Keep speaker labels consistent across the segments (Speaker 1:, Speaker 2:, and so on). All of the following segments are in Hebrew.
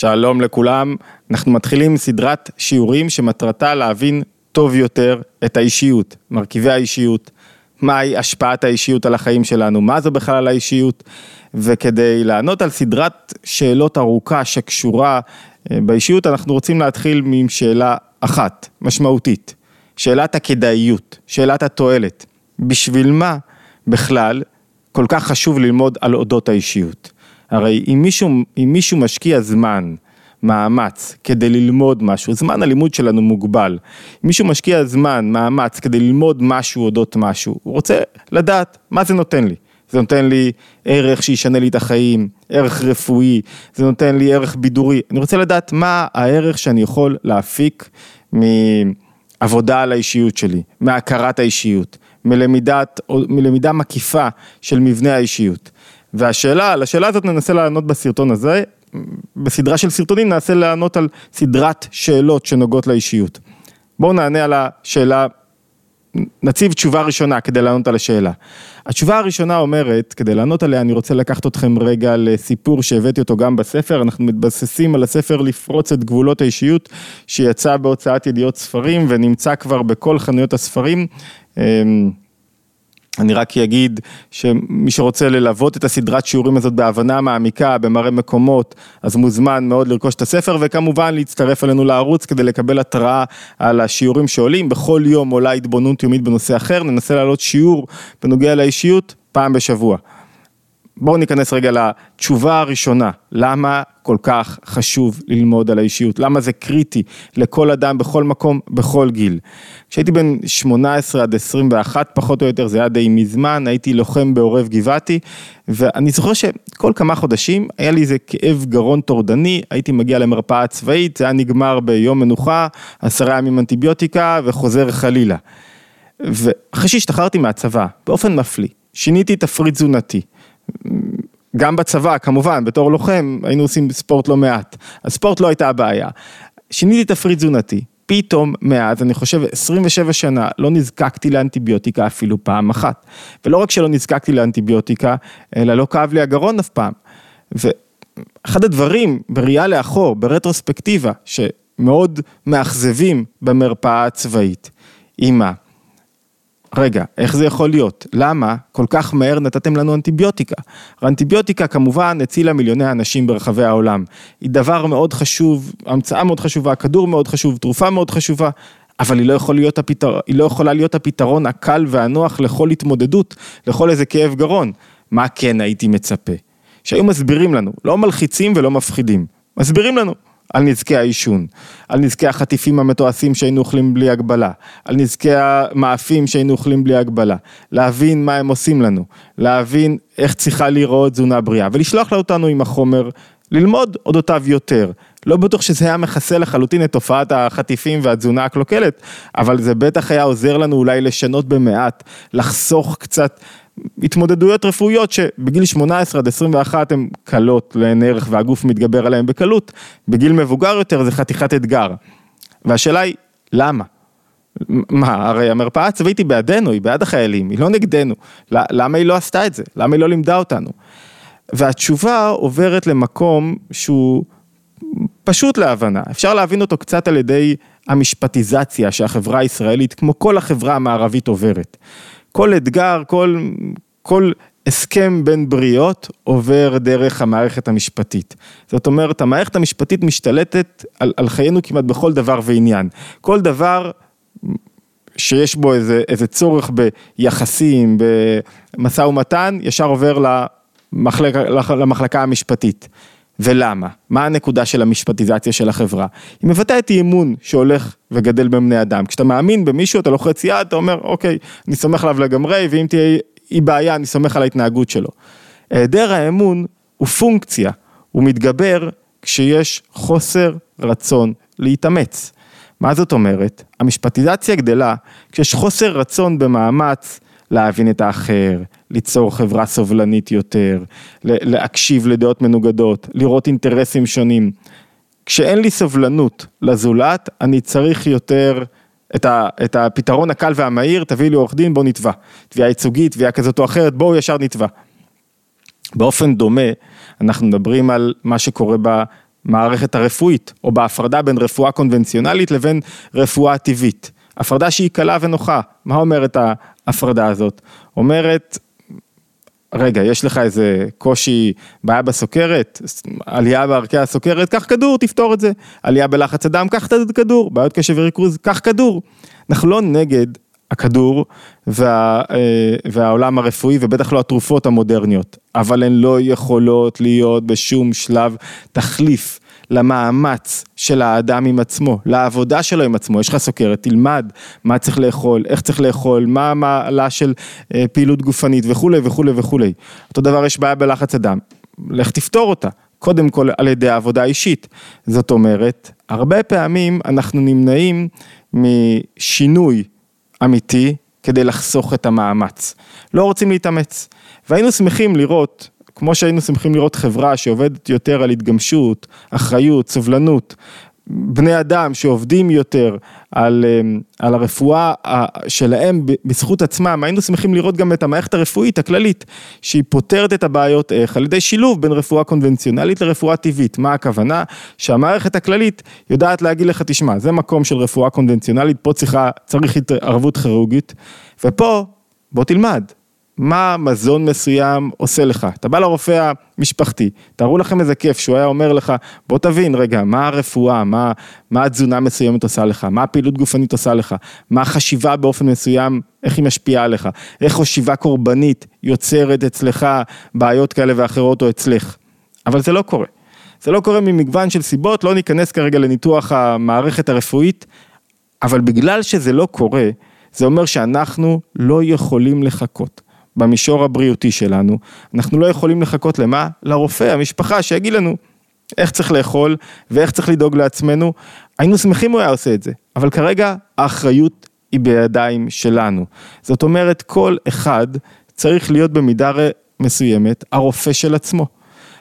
Speaker 1: שלום לכולם, אנחנו מתחילים סדרת שיעורים שמטרתה להבין טוב יותר את האישיות, מרכיבי האישיות, מהי השפעת האישיות על החיים שלנו, מה זו בכלל האישיות, וכדי לענות על סדרת שאלות ארוכה שקשורה אה, באישיות, אנחנו רוצים להתחיל עם שאלה אחת, משמעותית, שאלת הכדאיות, שאלת התועלת, בשביל מה בכלל כל כך חשוב ללמוד על אודות האישיות. הרי אם מישהו, אם מישהו משקיע זמן, מאמץ כדי ללמוד משהו, זמן הלימוד שלנו מוגבל. אם מישהו משקיע זמן, מאמץ כדי ללמוד משהו אודות משהו, הוא רוצה לדעת מה זה נותן לי. זה נותן לי ערך שישנה לי את החיים, ערך רפואי, זה נותן לי ערך בידורי. אני רוצה לדעת מה הערך שאני יכול להפיק מעבודה על האישיות שלי, מהכרת האישיות, מלמידת, מלמידה מקיפה של מבנה האישיות. והשאלה, על השאלה הזאת ננסה לענות בסרטון הזה, בסדרה של סרטונים ננסה לענות על סדרת שאלות שנוגעות לאישיות. בואו נענה על השאלה, נציב תשובה ראשונה כדי לענות על השאלה. התשובה הראשונה אומרת, כדי לענות עליה אני רוצה לקחת אתכם רגע לסיפור שהבאתי אותו גם בספר, אנחנו מתבססים על הספר לפרוץ את גבולות האישיות, שיצא בהוצאת ידיעות ספרים ונמצא כבר בכל חנויות הספרים. אני רק אגיד שמי שרוצה ללוות את הסדרת שיעורים הזאת בהבנה מעמיקה, במראה מקומות, אז מוזמן מאוד לרכוש את הספר וכמובן להצטרף אלינו לערוץ כדי לקבל התראה על השיעורים שעולים, בכל יום עולה התבוננות יומית בנושא אחר, ננסה להעלות שיעור בנוגע לאישיות פעם בשבוע. בואו ניכנס רגע לתשובה הראשונה, למה כל כך חשוב ללמוד על האישיות, למה זה קריטי לכל אדם בכל מקום, בכל גיל. כשהייתי בן 18 עד 21 פחות או יותר, זה היה די מזמן, הייתי לוחם בעורב גבעתי, ואני זוכר שכל כמה חודשים היה לי איזה כאב גרון טורדני, הייתי מגיע למרפאה צבאית, זה היה נגמר ביום מנוחה, עשרה ימים אנטיביוטיקה וחוזר חלילה. ואחרי שהשתחררתי מהצבא, באופן מפליא, שיניתי תפריט תזונתי. גם בצבא, כמובן, בתור לוחם, היינו עושים ספורט לא מעט. הספורט לא הייתה הבעיה. שיניתי תפריט תזונתי, פתאום מאז, אני חושב 27 שנה, לא נזקקתי לאנטיביוטיקה אפילו פעם אחת. ולא רק שלא נזקקתי לאנטיביוטיקה, אלא לא כאב לי הגרון אף פעם. ואחד הדברים בראייה לאחור, ברטרוספקטיבה, שמאוד מאכזבים במרפאה הצבאית, היא מה? רגע, איך זה יכול להיות? למה כל כך מהר נתתם לנו אנטיביוטיקה? האנטיביוטיקה כמובן הצילה מיליוני אנשים ברחבי העולם. היא דבר מאוד חשוב, המצאה מאוד חשובה, כדור מאוד חשוב, תרופה מאוד חשובה, אבל היא לא, יכול להיות הפתר... היא לא יכולה להיות הפתרון הקל והנוח לכל התמודדות, לכל איזה כאב גרון. מה כן הייתי מצפה? שהיו מסבירים לנו, לא מלחיצים ולא מפחידים, מסבירים לנו. על נזקי העישון, על נזקי החטיפים המתועשים שהיינו אוכלים בלי הגבלה, על נזקי המאפים שהיינו אוכלים בלי הגבלה, להבין מה הם עושים לנו, להבין איך צריכה להיראות תזונה בריאה ולשלוח אותנו עם החומר, ללמוד אודותיו יותר. לא בטוח שזה היה מכסה לחלוטין את תופעת החטיפים והתזונה הקלוקלת, אבל זה בטח היה עוזר לנו אולי לשנות במעט, לחסוך קצת התמודדויות רפואיות שבגיל 18 עד 21 הן קלות לעין ערך והגוף מתגבר עליהן בקלות, בגיל מבוגר יותר זה חתיכת אתגר. והשאלה היא, למה? מה, הרי המרפאה הצבאית היא בעדנו, היא בעד החיילים, היא לא נגדנו. למה היא לא עשתה את זה? למה היא לא לימדה אותנו? והתשובה עוברת למקום שהוא פשוט להבנה, אפשר להבין אותו קצת על ידי המשפטיזציה שהחברה הישראלית, כמו כל החברה המערבית עוברת. כל אתגר, כל, כל הסכם בין בריות עובר דרך המערכת המשפטית. זאת אומרת, המערכת המשפטית משתלטת על, על חיינו כמעט בכל דבר ועניין. כל דבר שיש בו איזה, איזה צורך ביחסים, במשא ומתן, ישר עובר למחלק, למחלקה המשפטית. ולמה? מה הנקודה של המשפטיזציה של החברה? היא מבטאת אי אמון שהולך וגדל בבני אדם. כשאתה מאמין במישהו, אתה לוחץ יד, אתה אומר, אוקיי, אני סומך עליו לגמרי, ואם תהיה אי בעיה, אני סומך על ההתנהגות שלו. היעדר האמון הוא פונקציה, הוא מתגבר כשיש חוסר רצון להתאמץ. מה זאת אומרת? המשפטיזציה גדלה כשיש חוסר רצון במאמץ להבין את האחר, ליצור חברה סובלנית יותר, להקשיב לדעות מנוגדות, לראות אינטרסים שונים. כשאין לי סובלנות לזולת, אני צריך יותר את, ה, את הפתרון הקל והמהיר, תביא לי עורך דין, בוא נתבע. תביעה ייצוגית, תביעה כזאת או אחרת, בואו ישר נתבע. באופן דומה, אנחנו מדברים על מה שקורה במערכת הרפואית, או בהפרדה בין רפואה קונבנציונלית לבין רפואה טבעית. הפרדה שהיא קלה ונוחה. מה אומרת ההפרדה הזאת? אומרת, רגע, יש לך איזה קושי, בעיה בסוכרת, עלייה בערכי הסוכרת, קח כדור, תפתור את זה. עלייה בלחץ הדם, קח את הכדור. בעיות קשב וריכוז, קח כדור. אנחנו לא נגד הכדור וה, אה, והעולם הרפואי ובטח לא התרופות המודרניות, אבל הן לא יכולות להיות בשום שלב תחליף למאמץ של האדם עם עצמו, לעבודה שלו עם עצמו, יש לך סוכרת, תלמד מה צריך לאכול, איך צריך לאכול, מה המעלה של אה, פעילות גופנית וכולי וכולי וכולי. אותו דבר יש בעיה בלחץ הדם, לך תפתור אותה, קודם כל על ידי עבודה אישית. זאת אומרת, הרבה פעמים אנחנו נמנעים משינוי אמיתי כדי לחסוך את המאמץ. לא רוצים להתאמץ. והיינו שמחים לראות כמו שהיינו שמחים לראות חברה שעובדת יותר על התגמשות, אחריות, סובלנות, בני אדם שעובדים יותר על, אמ, על הרפואה שלהם בזכות עצמם, היינו שמחים לראות גם את המערכת הרפואית הכללית, שהיא פותרת את הבעיות איך, על ידי שילוב בין רפואה קונבנציונלית לרפואה טבעית. מה הכוונה? שהמערכת הכללית יודעת להגיד לך, תשמע, זה מקום של רפואה קונבנציונלית, פה צריכה, צריך התערבות כירורגית, ופה, בוא תלמד, מה מזון מסוים עושה לך. אתה בא לרופא המשפחתי, תארו לכם איזה כיף שהוא היה אומר לך, בוא תבין רגע, מה הרפואה, מה, מה התזונה מסוימת עושה לך, מה הפעילות גופנית עושה לך, מה החשיבה באופן מסוים, איך היא משפיעה עליך, איך חשיבה קורבנית יוצרת אצלך בעיות כאלה ואחרות או אצלך. אבל זה לא קורה. זה לא קורה ממגוון של סיבות, לא ניכנס כרגע לניתוח המערכת הרפואית, אבל בגלל שזה לא קורה, זה אומר שאנחנו לא יכולים לחכות. במישור הבריאותי שלנו, אנחנו לא יכולים לחכות למה? לרופא, המשפחה, שיגיד לנו איך צריך לאכול ואיך צריך לדאוג לעצמנו. היינו שמחים הוא היה עושה את זה, אבל כרגע האחריות היא בידיים שלנו. זאת אומרת, כל אחד צריך להיות במידה מסוימת הרופא של עצמו.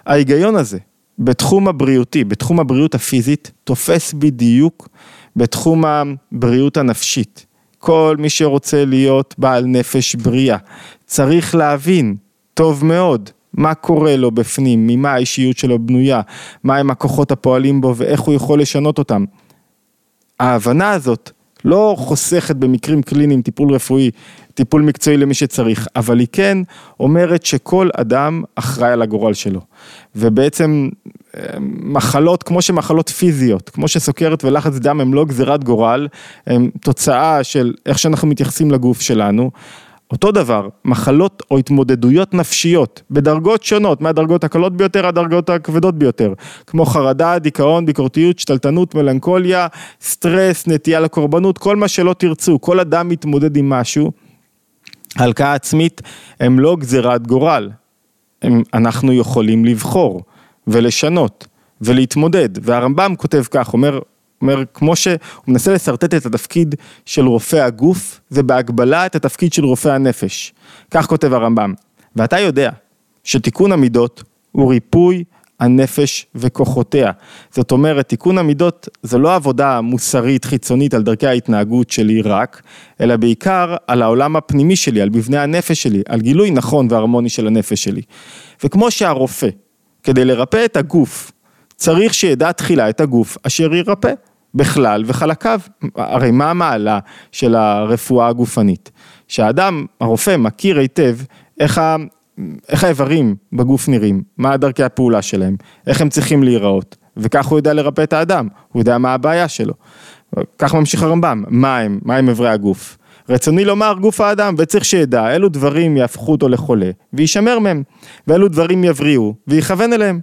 Speaker 1: ההיגיון הזה בתחום הבריאותי, בתחום הבריאות הפיזית, תופס בדיוק בתחום הבריאות הנפשית. כל מי שרוצה להיות בעל נפש בריאה, צריך להבין טוב מאוד מה קורה לו בפנים, ממה האישיות שלו בנויה, מהם הכוחות הפועלים בו ואיך הוא יכול לשנות אותם. ההבנה הזאת לא חוסכת במקרים קליניים טיפול רפואי, טיפול מקצועי למי שצריך, אבל היא כן אומרת שכל אדם אחראי על הגורל שלו. ובעצם מחלות, כמו שמחלות פיזיות, כמו שסוכרת ולחץ דם הם לא גזירת גורל, הם תוצאה של איך שאנחנו מתייחסים לגוף שלנו. אותו דבר, מחלות או התמודדויות נפשיות בדרגות שונות, מהדרגות הקלות ביותר עד הדרגות הכבדות ביותר, כמו חרדה, דיכאון, ביקורתיות, שתלטנות, מלנכוליה, סטרס, נטייה לקורבנות, כל מה שלא תרצו, כל אדם מתמודד עם משהו, הלקאה עצמית הם לא גזירת גורל, הם, אנחנו יכולים לבחור ולשנות ולהתמודד, והרמב"ם כותב כך, אומר אומר, כמו שהוא מנסה לשרטט את התפקיד של רופא הגוף, ובהגבלה את התפקיד של רופא הנפש. כך כותב הרמב"ם. ואתה יודע שתיקון המידות הוא ריפוי הנפש וכוחותיה. זאת אומרת, תיקון המידות זה לא עבודה מוסרית חיצונית על דרכי ההתנהגות שלי רק, אלא בעיקר על העולם הפנימי שלי, על מבנה הנפש שלי, על גילוי נכון והרמוני של הנפש שלי. וכמו שהרופא, כדי לרפא את הגוף, צריך שידע תחילה את הגוף אשר ירפא. בכלל וחלקיו. הרי מה המעלה של הרפואה הגופנית? שהאדם, הרופא, מכיר היטב איך, ה, איך האיברים בגוף נראים, מה דרכי הפעולה שלהם, איך הם צריכים להיראות, וכך הוא יודע לרפא את האדם, הוא יודע מה הבעיה שלו. כך ממשיך הרמב"ם, מה הם, מה הם איברי הגוף. רצוני לומר גוף האדם וצריך שידע אילו דברים יהפכו אותו לחולה וישמר מהם ואילו דברים יבריאו ויכוון אליהם.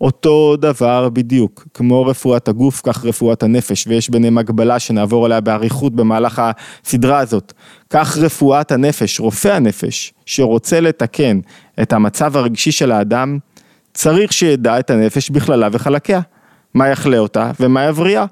Speaker 1: אותו דבר בדיוק, כמו רפואת הגוף, כך רפואת הנפש, ויש ביניהם הגבלה שנעבור עליה באריכות במהלך הסדרה הזאת. כך רפואת הנפש, רופא הנפש, שרוצה לתקן את המצב הרגשי של האדם, צריך שידע את הנפש בכללה וחלקיה. מה יחלה אותה ומה יבריאה.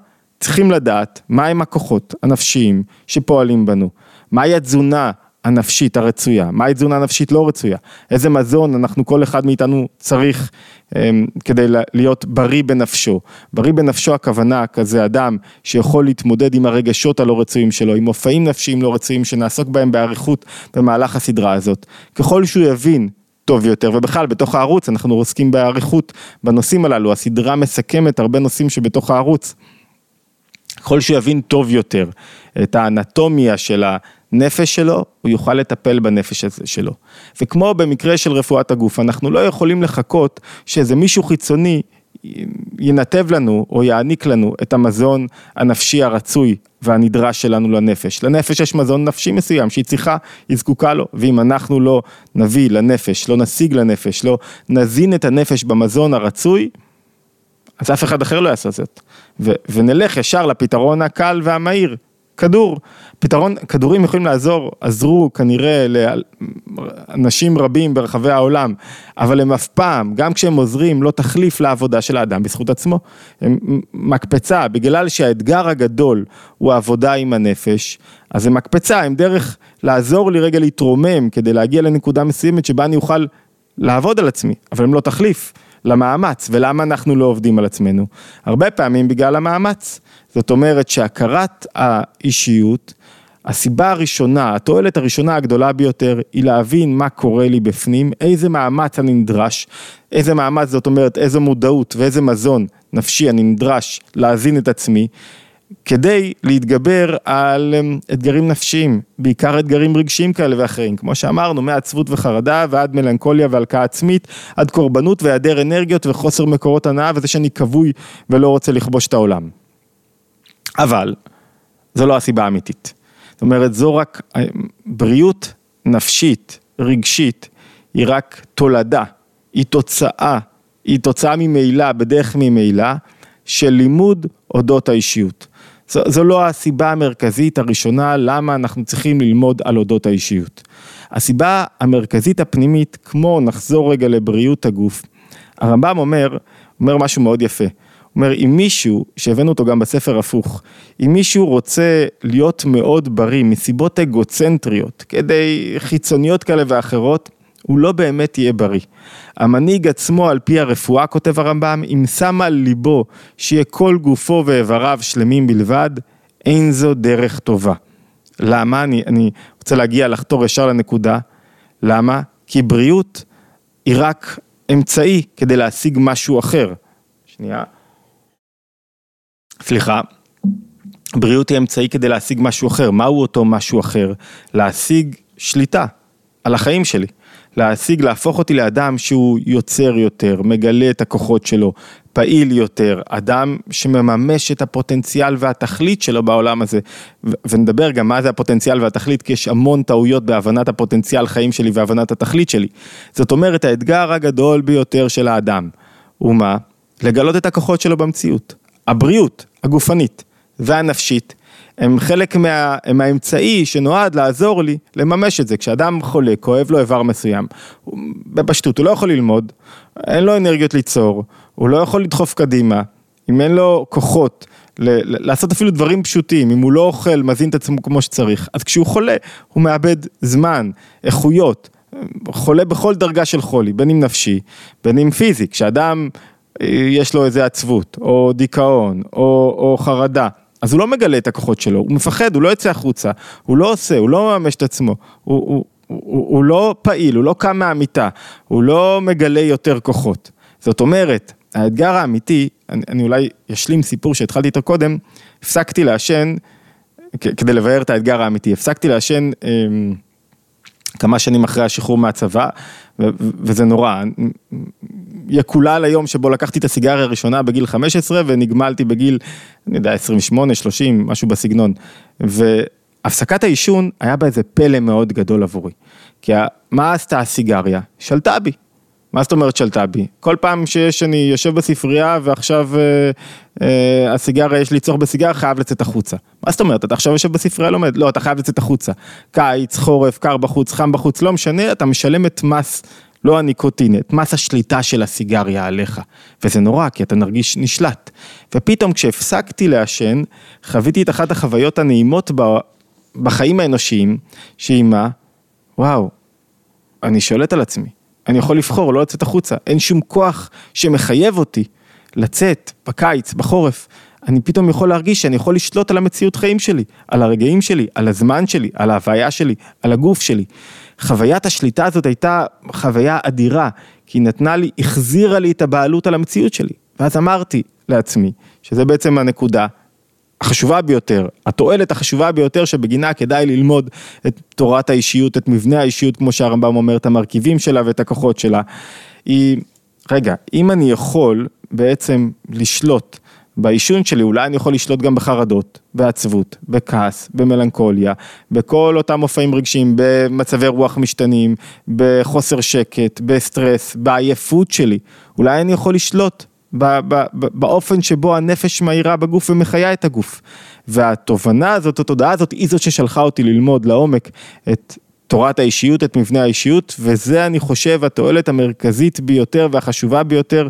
Speaker 1: צריכים לדעת מהם הכוחות הנפשיים שפועלים בנו, מהי התזונה הנפשית הרצויה, מהי תזונה נפשית לא רצויה, איזה מזון אנחנו כל אחד מאיתנו צריך אמ, כדי להיות בריא בנפשו. בריא בנפשו הכוונה כזה אדם שיכול להתמודד עם הרגשות הלא רצויים שלו, עם מופעים נפשיים לא רצויים שנעסוק בהם באריכות במהלך הסדרה הזאת. ככל שהוא יבין טוב יותר, ובכלל בתוך הערוץ אנחנו עוסקים באריכות בנושאים הללו, הסדרה מסכמת הרבה נושאים שבתוך הערוץ. ככל שהוא יבין טוב יותר את האנטומיה של הנפש שלו, הוא יוכל לטפל בנפש שלו. וכמו במקרה של רפואת הגוף, אנחנו לא יכולים לחכות שאיזה מישהו חיצוני ינתב לנו או יעניק לנו את המזון הנפשי הרצוי והנדרש שלנו לנפש. לנפש יש מזון נפשי מסוים שהיא צריכה, היא זקוקה לו, ואם אנחנו לא נביא לנפש, לא נשיג לנפש, לא נזין את הנפש במזון הרצוי, אז אף אחד אחר לא יעשה זאת. ו- ונלך ישר לפתרון הקל והמהיר, כדור. פתרון, כדורים יכולים לעזור, עזרו כנראה לאנשים רבים ברחבי העולם, אבל הם אף פעם, גם כשהם עוזרים, לא תחליף לעבודה של האדם בזכות עצמו. הם מקפצה, בגלל שהאתגר הגדול הוא העבודה עם הנפש, אז הם מקפצה, הם דרך לעזור לי רגע להתרומם כדי להגיע לנקודה מסוימת שבה אני אוכל לעבוד על עצמי, אבל הם לא תחליף. למאמץ, ולמה אנחנו לא עובדים על עצמנו? הרבה פעמים בגלל המאמץ. זאת אומרת שהכרת האישיות, הסיבה הראשונה, התועלת הראשונה הגדולה ביותר, היא להבין מה קורה לי בפנים, איזה מאמץ אני נדרש, איזה מאמץ זאת אומרת, איזה מודעות ואיזה מזון נפשי אני נדרש להזין את עצמי. כדי להתגבר על אמ, אתגרים נפשיים, בעיקר אתגרים רגשיים כאלה ואחרים, כמו שאמרנו, מעצבות וחרדה ועד מלנכוליה והלקאה עצמית, עד קורבנות והיעדר אנרגיות וחוסר מקורות הנאה וזה שאני כבוי ולא רוצה לכבוש את העולם. אבל, זו לא הסיבה האמיתית. זאת אומרת, זו רק אה, בריאות נפשית, רגשית, היא רק תולדה, היא תוצאה, היא תוצאה ממילא, בדרך ממילא, של לימוד אודות האישיות. זו, זו לא הסיבה המרכזית הראשונה למה אנחנו צריכים ללמוד על אודות האישיות. הסיבה המרכזית הפנימית, כמו נחזור רגע לבריאות הגוף, הרמב"ם אומר, אומר משהו מאוד יפה. אומר, אם מישהו, שהבאנו אותו גם בספר הפוך, אם מישהו רוצה להיות מאוד בריא מסיבות אגוצנטריות, כדי חיצוניות כאלה ואחרות, הוא לא באמת יהיה בריא. המנהיג עצמו, על פי הרפואה, כותב הרמב"ם, אם שם על ליבו שיהיה כל גופו ואיבריו שלמים בלבד, אין זו דרך טובה. למה? אני, אני רוצה להגיע, לחתור ישר לנקודה. למה? כי בריאות היא רק אמצעי כדי להשיג משהו אחר. שנייה. סליחה. בריאות היא אמצעי כדי להשיג משהו אחר. מהו אותו משהו אחר? להשיג שליטה על החיים שלי. להשיג, להפוך אותי לאדם שהוא יוצר יותר, מגלה את הכוחות שלו, פעיל יותר, אדם שמממש את הפוטנציאל והתכלית שלו בעולם הזה. ונדבר גם מה זה הפוטנציאל והתכלית, כי יש המון טעויות בהבנת הפוטנציאל חיים שלי והבנת התכלית שלי. זאת אומרת, האתגר הגדול ביותר של האדם הוא מה? לגלות את הכוחות שלו במציאות. הבריאות הגופנית והנפשית הם חלק מה, מהאמצעי שנועד לעזור לי לממש את זה. כשאדם חולה, כואב לו איבר מסוים, בפשטות הוא לא יכול ללמוד, אין לו אנרגיות ליצור, הוא לא יכול לדחוף קדימה, אם אין לו כוחות ל- לעשות אפילו דברים פשוטים, אם הוא לא אוכל, מזין את עצמו כמו שצריך, אז כשהוא חולה, הוא מאבד זמן, איכויות, חולה בכל דרגה של חולי, בין אם נפשי, בין אם פיזי, כשאדם אה, יש לו איזה עצבות, או דיכאון, או, או חרדה, אז הוא לא מגלה את הכוחות שלו, הוא מפחד, הוא לא יוצא החוצה, הוא לא עושה, הוא לא מממש את עצמו, הוא, הוא, הוא, הוא לא פעיל, הוא לא קם מהמיטה, הוא לא מגלה יותר כוחות. זאת אומרת, האתגר האמיתי, אני, אני אולי אשלים סיפור שהתחלתי איתו קודם, הפסקתי לעשן, כדי לבאר את האתגר האמיתי, הפסקתי לעשן אה, כמה שנים אחרי השחרור מהצבא, וזה נורא. יקולל היום שבו לקחתי את הסיגריה הראשונה בגיל 15 ונגמלתי בגיל, אני יודע, 28, 30, משהו בסגנון. והפסקת העישון היה בה איזה פלא מאוד גדול עבורי. כי מה עשתה הסיגריה? שלטה בי. מה זאת אומרת שלטה בי? כל פעם שיש, אני יושב בספרייה ועכשיו אה, אה, הסיגריה, יש לי צורך בסיגריה, חייב לצאת החוצה. מה זאת אומרת? אתה עכשיו יושב בספרייה לומד? לא, אתה חייב לצאת החוצה. קיץ, חורף, קר בחוץ, חם בחוץ, לא משנה, אתה משלם את מס, לא הניקוטין, את מס השליטה של הסיגריה עליך. וזה נורא, כי אתה נרגיש נשלט. ופתאום כשהפסקתי לעשן, חוויתי את אחת החוויות הנעימות בחיים האנושיים, שהיא מה? וואו, אני שולט על עצמי. אני יכול לבחור, לא לצאת החוצה, אין שום כוח שמחייב אותי לצאת בקיץ, בחורף. אני פתאום יכול להרגיש שאני יכול לשלוט על המציאות חיים שלי, על הרגעים שלי, על הזמן שלי, על ההוויה שלי, על הגוף שלי. חוויית השליטה הזאת הייתה חוויה אדירה, כי היא נתנה לי, החזירה לי את הבעלות על המציאות שלי. ואז אמרתי לעצמי, שזה בעצם הנקודה החשובה ביותר, התועלת החשובה ביותר שבגינה כדאי ללמוד את תורת האישיות, את מבנה האישיות, כמו שהרמב"ם אומר, את המרכיבים שלה ואת הכוחות שלה, היא, רגע, אם אני יכול בעצם לשלוט בעישון שלי, אולי אני יכול לשלוט גם בחרדות, בעצבות, בכעס, במלנכוליה, בכל אותם מופעים רגשיים, במצבי רוח משתנים, בחוסר שקט, בסטרס, בעייפות שלי, אולי אני יכול לשלוט באופן שבו הנפש מהירה בגוף ומחיה את הגוף. והתובנה הזאת, התודעה הזאת, היא זאת ששלחה אותי ללמוד לעומק את תורת האישיות, את מבנה האישיות, וזה אני חושב התועלת המרכזית ביותר והחשובה ביותר,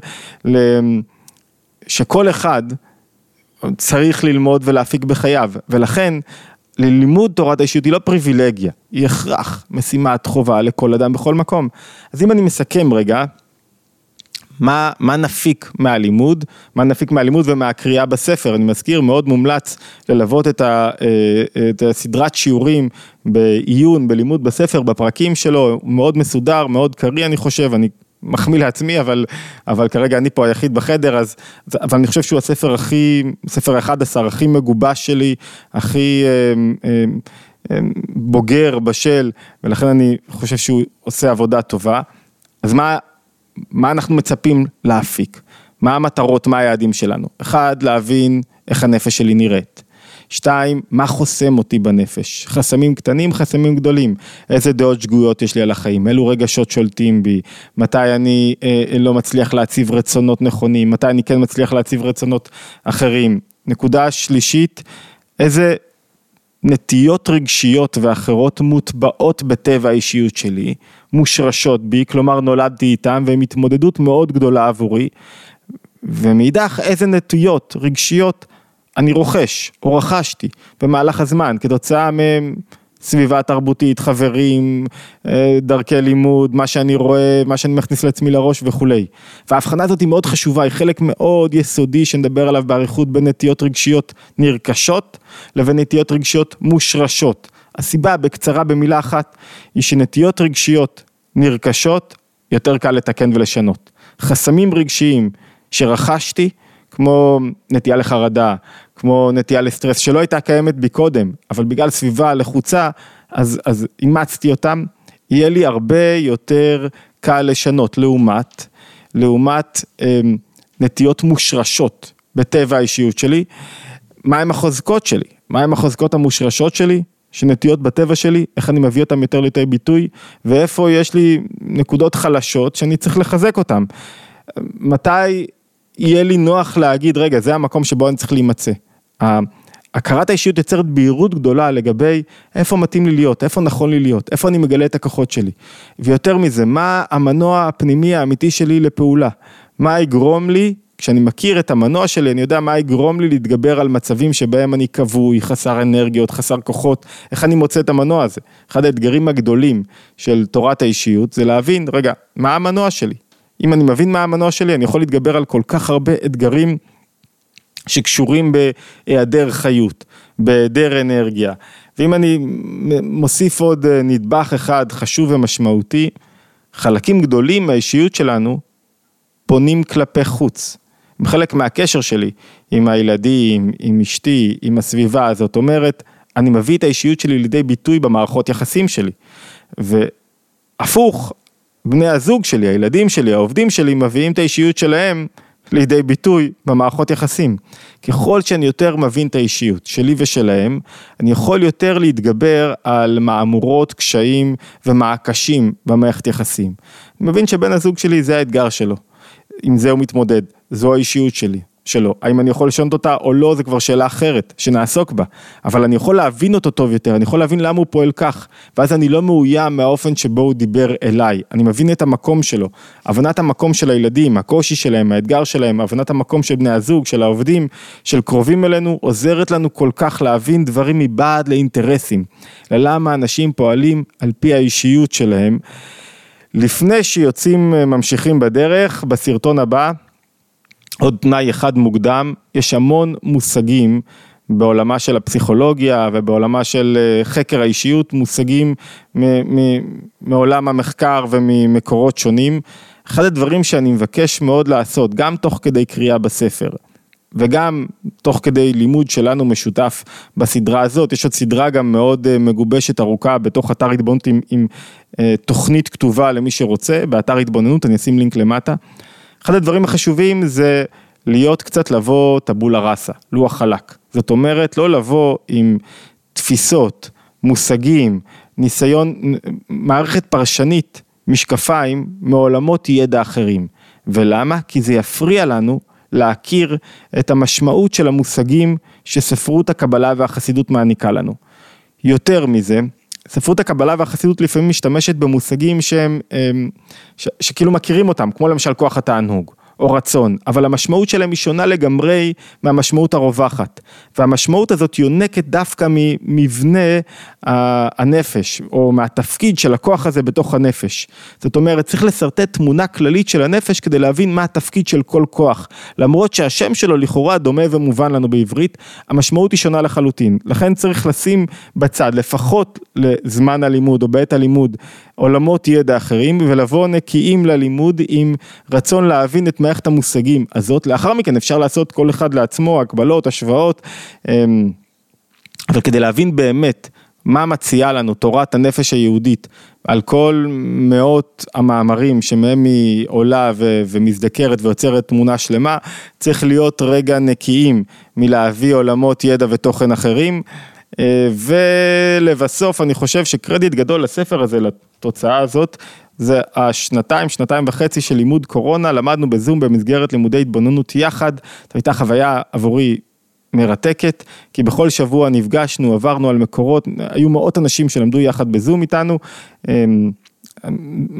Speaker 1: שכל אחד צריך ללמוד ולהפיק בחייו, ולכן ללימוד תורת האישיות היא לא פריבילגיה, היא הכרח, משימת חובה לכל אדם בכל מקום. אז אם אני מסכם רגע, מה, מה נפיק מהלימוד, מה נפיק מהלימוד ומהקריאה בספר, אני מזכיר, מאוד מומלץ ללוות את, ה, אה, את הסדרת שיעורים בעיון, בלימוד בספר, בפרקים שלו, מאוד מסודר, מאוד קריא אני חושב, אני מחמיא לעצמי, אבל, אבל כרגע אני פה היחיד בחדר, אז, אבל אני חושב שהוא הספר הכי, ספר ה-11 הכי מגובש שלי, הכי אה, אה, אה, בוגר, בשל, ולכן אני חושב שהוא עושה עבודה טובה. אז מה מה אנחנו מצפים להפיק? מה המטרות, מה היעדים שלנו? אחד, להבין איך הנפש שלי נראית. שתיים, מה חוסם אותי בנפש? חסמים קטנים, חסמים גדולים. איזה דעות שגויות יש לי על החיים? אילו רגשות שולטים בי? מתי אני אה, לא מצליח להציב רצונות נכונים? מתי אני כן מצליח להציב רצונות אחרים? נקודה שלישית, איזה נטיות רגשיות ואחרות מוטבעות בטבע האישיות שלי, מושרשות בי, כלומר נולדתי איתם והם התמודדות מאוד גדולה עבורי, ומאידך איזה נטיות רגשיות אני רוכש או רכשתי במהלך הזמן כתוצאה מהם סביבה תרבותית, חברים, אה, דרכי לימוד, מה שאני רואה, מה שאני מכניס לעצמי לראש וכולי. וההבחנה הזאת היא מאוד חשובה, היא חלק מאוד יסודי שנדבר עליו באריכות בין נטיות רגשיות נרכשות לבין נטיות רגשיות מושרשות. הסיבה בקצרה במילה אחת היא שנטיות רגשיות נרכשות יותר קל לתקן ולשנות. חסמים רגשיים שרכשתי כמו נטייה לחרדה, כמו נטייה לסטרס שלא הייתה קיימת בי קודם, אבל בגלל סביבה לחוצה, אז, אז אימצתי אותם, יהיה לי הרבה יותר קל לשנות, לעומת, לעומת אה, נטיות מושרשות בטבע האישיות שלי, מהם החוזקות שלי, מהם החוזקות המושרשות שלי, שנטיות בטבע שלי, איך אני מביא אותם יותר לידי ביטוי, ואיפה יש לי נקודות חלשות שאני צריך לחזק אותן. מתי יהיה לי נוח להגיד, רגע, זה המקום שבו אני צריך להימצא. הכרת האישיות יוצרת בהירות גדולה לגבי איפה מתאים לי להיות, איפה נכון לי להיות, איפה אני מגלה את הכוחות שלי. ויותר מזה, מה המנוע הפנימי האמיתי שלי לפעולה. מה יגרום לי, כשאני מכיר את המנוע שלי, אני יודע מה יגרום לי להתגבר על מצבים שבהם אני כבוי, חסר אנרגיות, חסר כוחות, איך אני מוצא את המנוע הזה. אחד האתגרים הגדולים של תורת האישיות זה להבין, רגע, מה המנוע שלי? אם אני מבין מה המנוע שלי, אני יכול להתגבר על כל כך הרבה אתגרים שקשורים בהיעדר חיות, בהיעדר אנרגיה. ואם אני מוסיף עוד אה, נדבך אחד חשוב ומשמעותי, חלקים גדולים מהאישיות שלנו פונים כלפי חוץ. הם חלק מהקשר שלי עם הילדים, עם אשתי, עם הסביבה, זאת אומרת, אני מביא את האישיות שלי לידי ביטוי במערכות יחסים שלי. והפוך, בני הזוג שלי, הילדים שלי, העובדים שלי, מביאים את האישיות שלהם לידי ביטוי במערכות יחסים. ככל שאני יותר מבין את האישיות שלי ושלהם, אני יכול יותר להתגבר על מהמורות, קשיים ומעקשים במערכת יחסים. אני מבין שבן הזוג שלי זה האתגר שלו, עם זה הוא מתמודד, זו האישיות שלי. שלו, האם אני יכול לשנות אותה או לא, זה כבר שאלה אחרת, שנעסוק בה, אבל אני יכול להבין אותו טוב יותר, אני יכול להבין למה הוא פועל כך, ואז אני לא מאוים מהאופן שבו הוא דיבר אליי, אני מבין את המקום שלו, הבנת המקום של הילדים, הקושי שלהם, האתגר שלהם, הבנת המקום של בני הזוג, של העובדים, של קרובים אלינו, עוזרת לנו כל כך להבין דברים מבעד לאינטרסים, ללמה אנשים פועלים על פי האישיות שלהם. לפני שיוצאים ממשיכים בדרך, בסרטון הבא, עוד תנאי אחד מוקדם, יש המון מושגים בעולמה של הפסיכולוגיה ובעולמה של אה, חקר האישיות, מושגים מעולם המחקר וממקורות שונים. אחד הדברים שאני מבקש מאוד לעשות, גם תוך כדי קריאה בספר, וגם תוך כדי לימוד שלנו משותף בסדרה הזאת, יש עוד סדרה גם מאוד אה, מגובשת ארוכה בתוך אתר התבוננות עם, עם אה, תוכנית כתובה למי שרוצה, באתר התבוננות, אני אשים לינק למטה. אחד הדברים החשובים זה להיות קצת לבוא טבולה ראסה, לוח חלק. זאת אומרת, לא לבוא עם תפיסות, מושגים, ניסיון, מערכת פרשנית, משקפיים, מעולמות ידע אחרים. ולמה? כי זה יפריע לנו להכיר את המשמעות של המושגים שספרות הקבלה והחסידות מעניקה לנו. יותר מזה, ספרות הקבלה והחסידות לפעמים משתמשת במושגים שהם, ש, שכאילו מכירים אותם, כמו למשל כוח התענוג. או רצון, אבל המשמעות שלהם היא שונה לגמרי מהמשמעות הרווחת. והמשמעות הזאת יונקת דווקא ממבנה הנפש, או מהתפקיד של הכוח הזה בתוך הנפש. זאת אומרת, צריך לשרטט תמונה כללית של הנפש כדי להבין מה התפקיד של כל כוח. למרות שהשם שלו לכאורה דומה ומובן לנו בעברית, המשמעות היא שונה לחלוטין. לכן צריך לשים בצד, לפחות לזמן הלימוד או בעת הלימוד, עולמות ידע אחרים, ולבוא נקיים ללימוד עם רצון להבין את מערכת המושגים הזאת, לאחר מכן אפשר לעשות כל אחד לעצמו הקבלות, השוואות, אמ, אבל כדי להבין באמת מה מציעה לנו תורת הנפש היהודית על כל מאות המאמרים שמהם היא עולה ו- ומזדקרת ויוצרת תמונה שלמה, צריך להיות רגע נקיים מלהביא עולמות ידע ותוכן אחרים. אה, ולבסוף אני חושב שקרדיט גדול לספר הזה, לתוצאה הזאת, זה השנתיים, שנתיים וחצי של לימוד קורונה, למדנו בזום במסגרת לימודי התבוננות יחד, זו הייתה חוויה עבורי מרתקת, כי בכל שבוע נפגשנו, עברנו על מקורות, היו מאות אנשים שלמדו יחד בזום איתנו.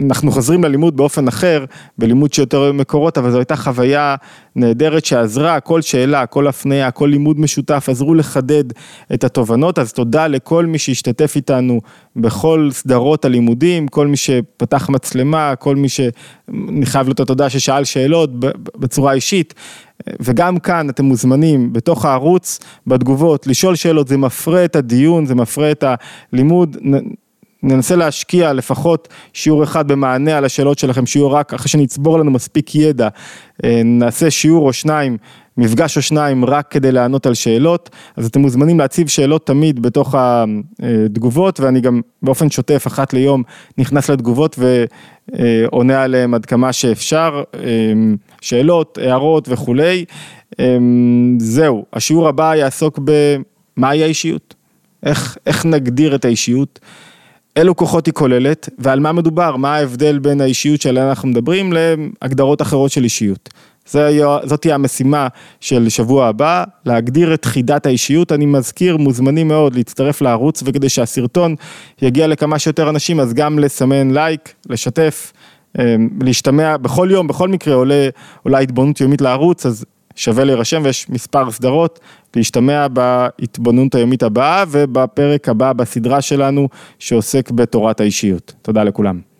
Speaker 1: אנחנו חוזרים ללימוד באופן אחר, בלימוד שיותר מקורות, אבל זו הייתה חוויה נהדרת שעזרה, כל שאלה, כל הפניה, כל לימוד משותף, עזרו לחדד את התובנות, אז תודה לכל מי שהשתתף איתנו בכל סדרות הלימודים, כל מי שפתח מצלמה, כל מי שאני חייב לו את התודה ששאל שאלות בצורה אישית. וגם כאן אתם מוזמנים בתוך הערוץ, בתגובות, לשאול שאלות, זה מפרה את הדיון, זה מפרה את הלימוד, ננסה להשקיע לפחות שיעור אחד במענה על השאלות שלכם, שיעור רק אחרי שנצבור לנו מספיק ידע, אה, נעשה שיעור או שניים, מפגש או שניים רק כדי לענות על שאלות, אז אתם מוזמנים להציב שאלות תמיד בתוך התגובות ואני גם באופן שוטף אחת ליום נכנס לתגובות ועונה עליהן עד כמה שאפשר, אה, שאלות, הערות וכולי. אה, זהו, השיעור הבא יעסוק במהי האישיות, איך, איך נגדיר את האישיות. אילו כוחות היא כוללת ועל מה מדובר, מה ההבדל בין האישיות שעליה אנחנו מדברים להגדרות אחרות של אישיות. זאת תהיה המשימה של שבוע הבא, להגדיר את חידת האישיות, אני מזכיר, מוזמנים מאוד להצטרף לערוץ וכדי שהסרטון יגיע לכמה שיותר אנשים אז גם לסמן לייק, לשתף, אמ, להשתמע, בכל יום, בכל מקרה עולה, עולה התבוננות יומית לערוץ, אז שווה להירשם ויש מספר סדרות, להשתמע בהתבוננות היומית הבאה ובפרק הבא בסדרה שלנו שעוסק בתורת האישיות. תודה לכולם.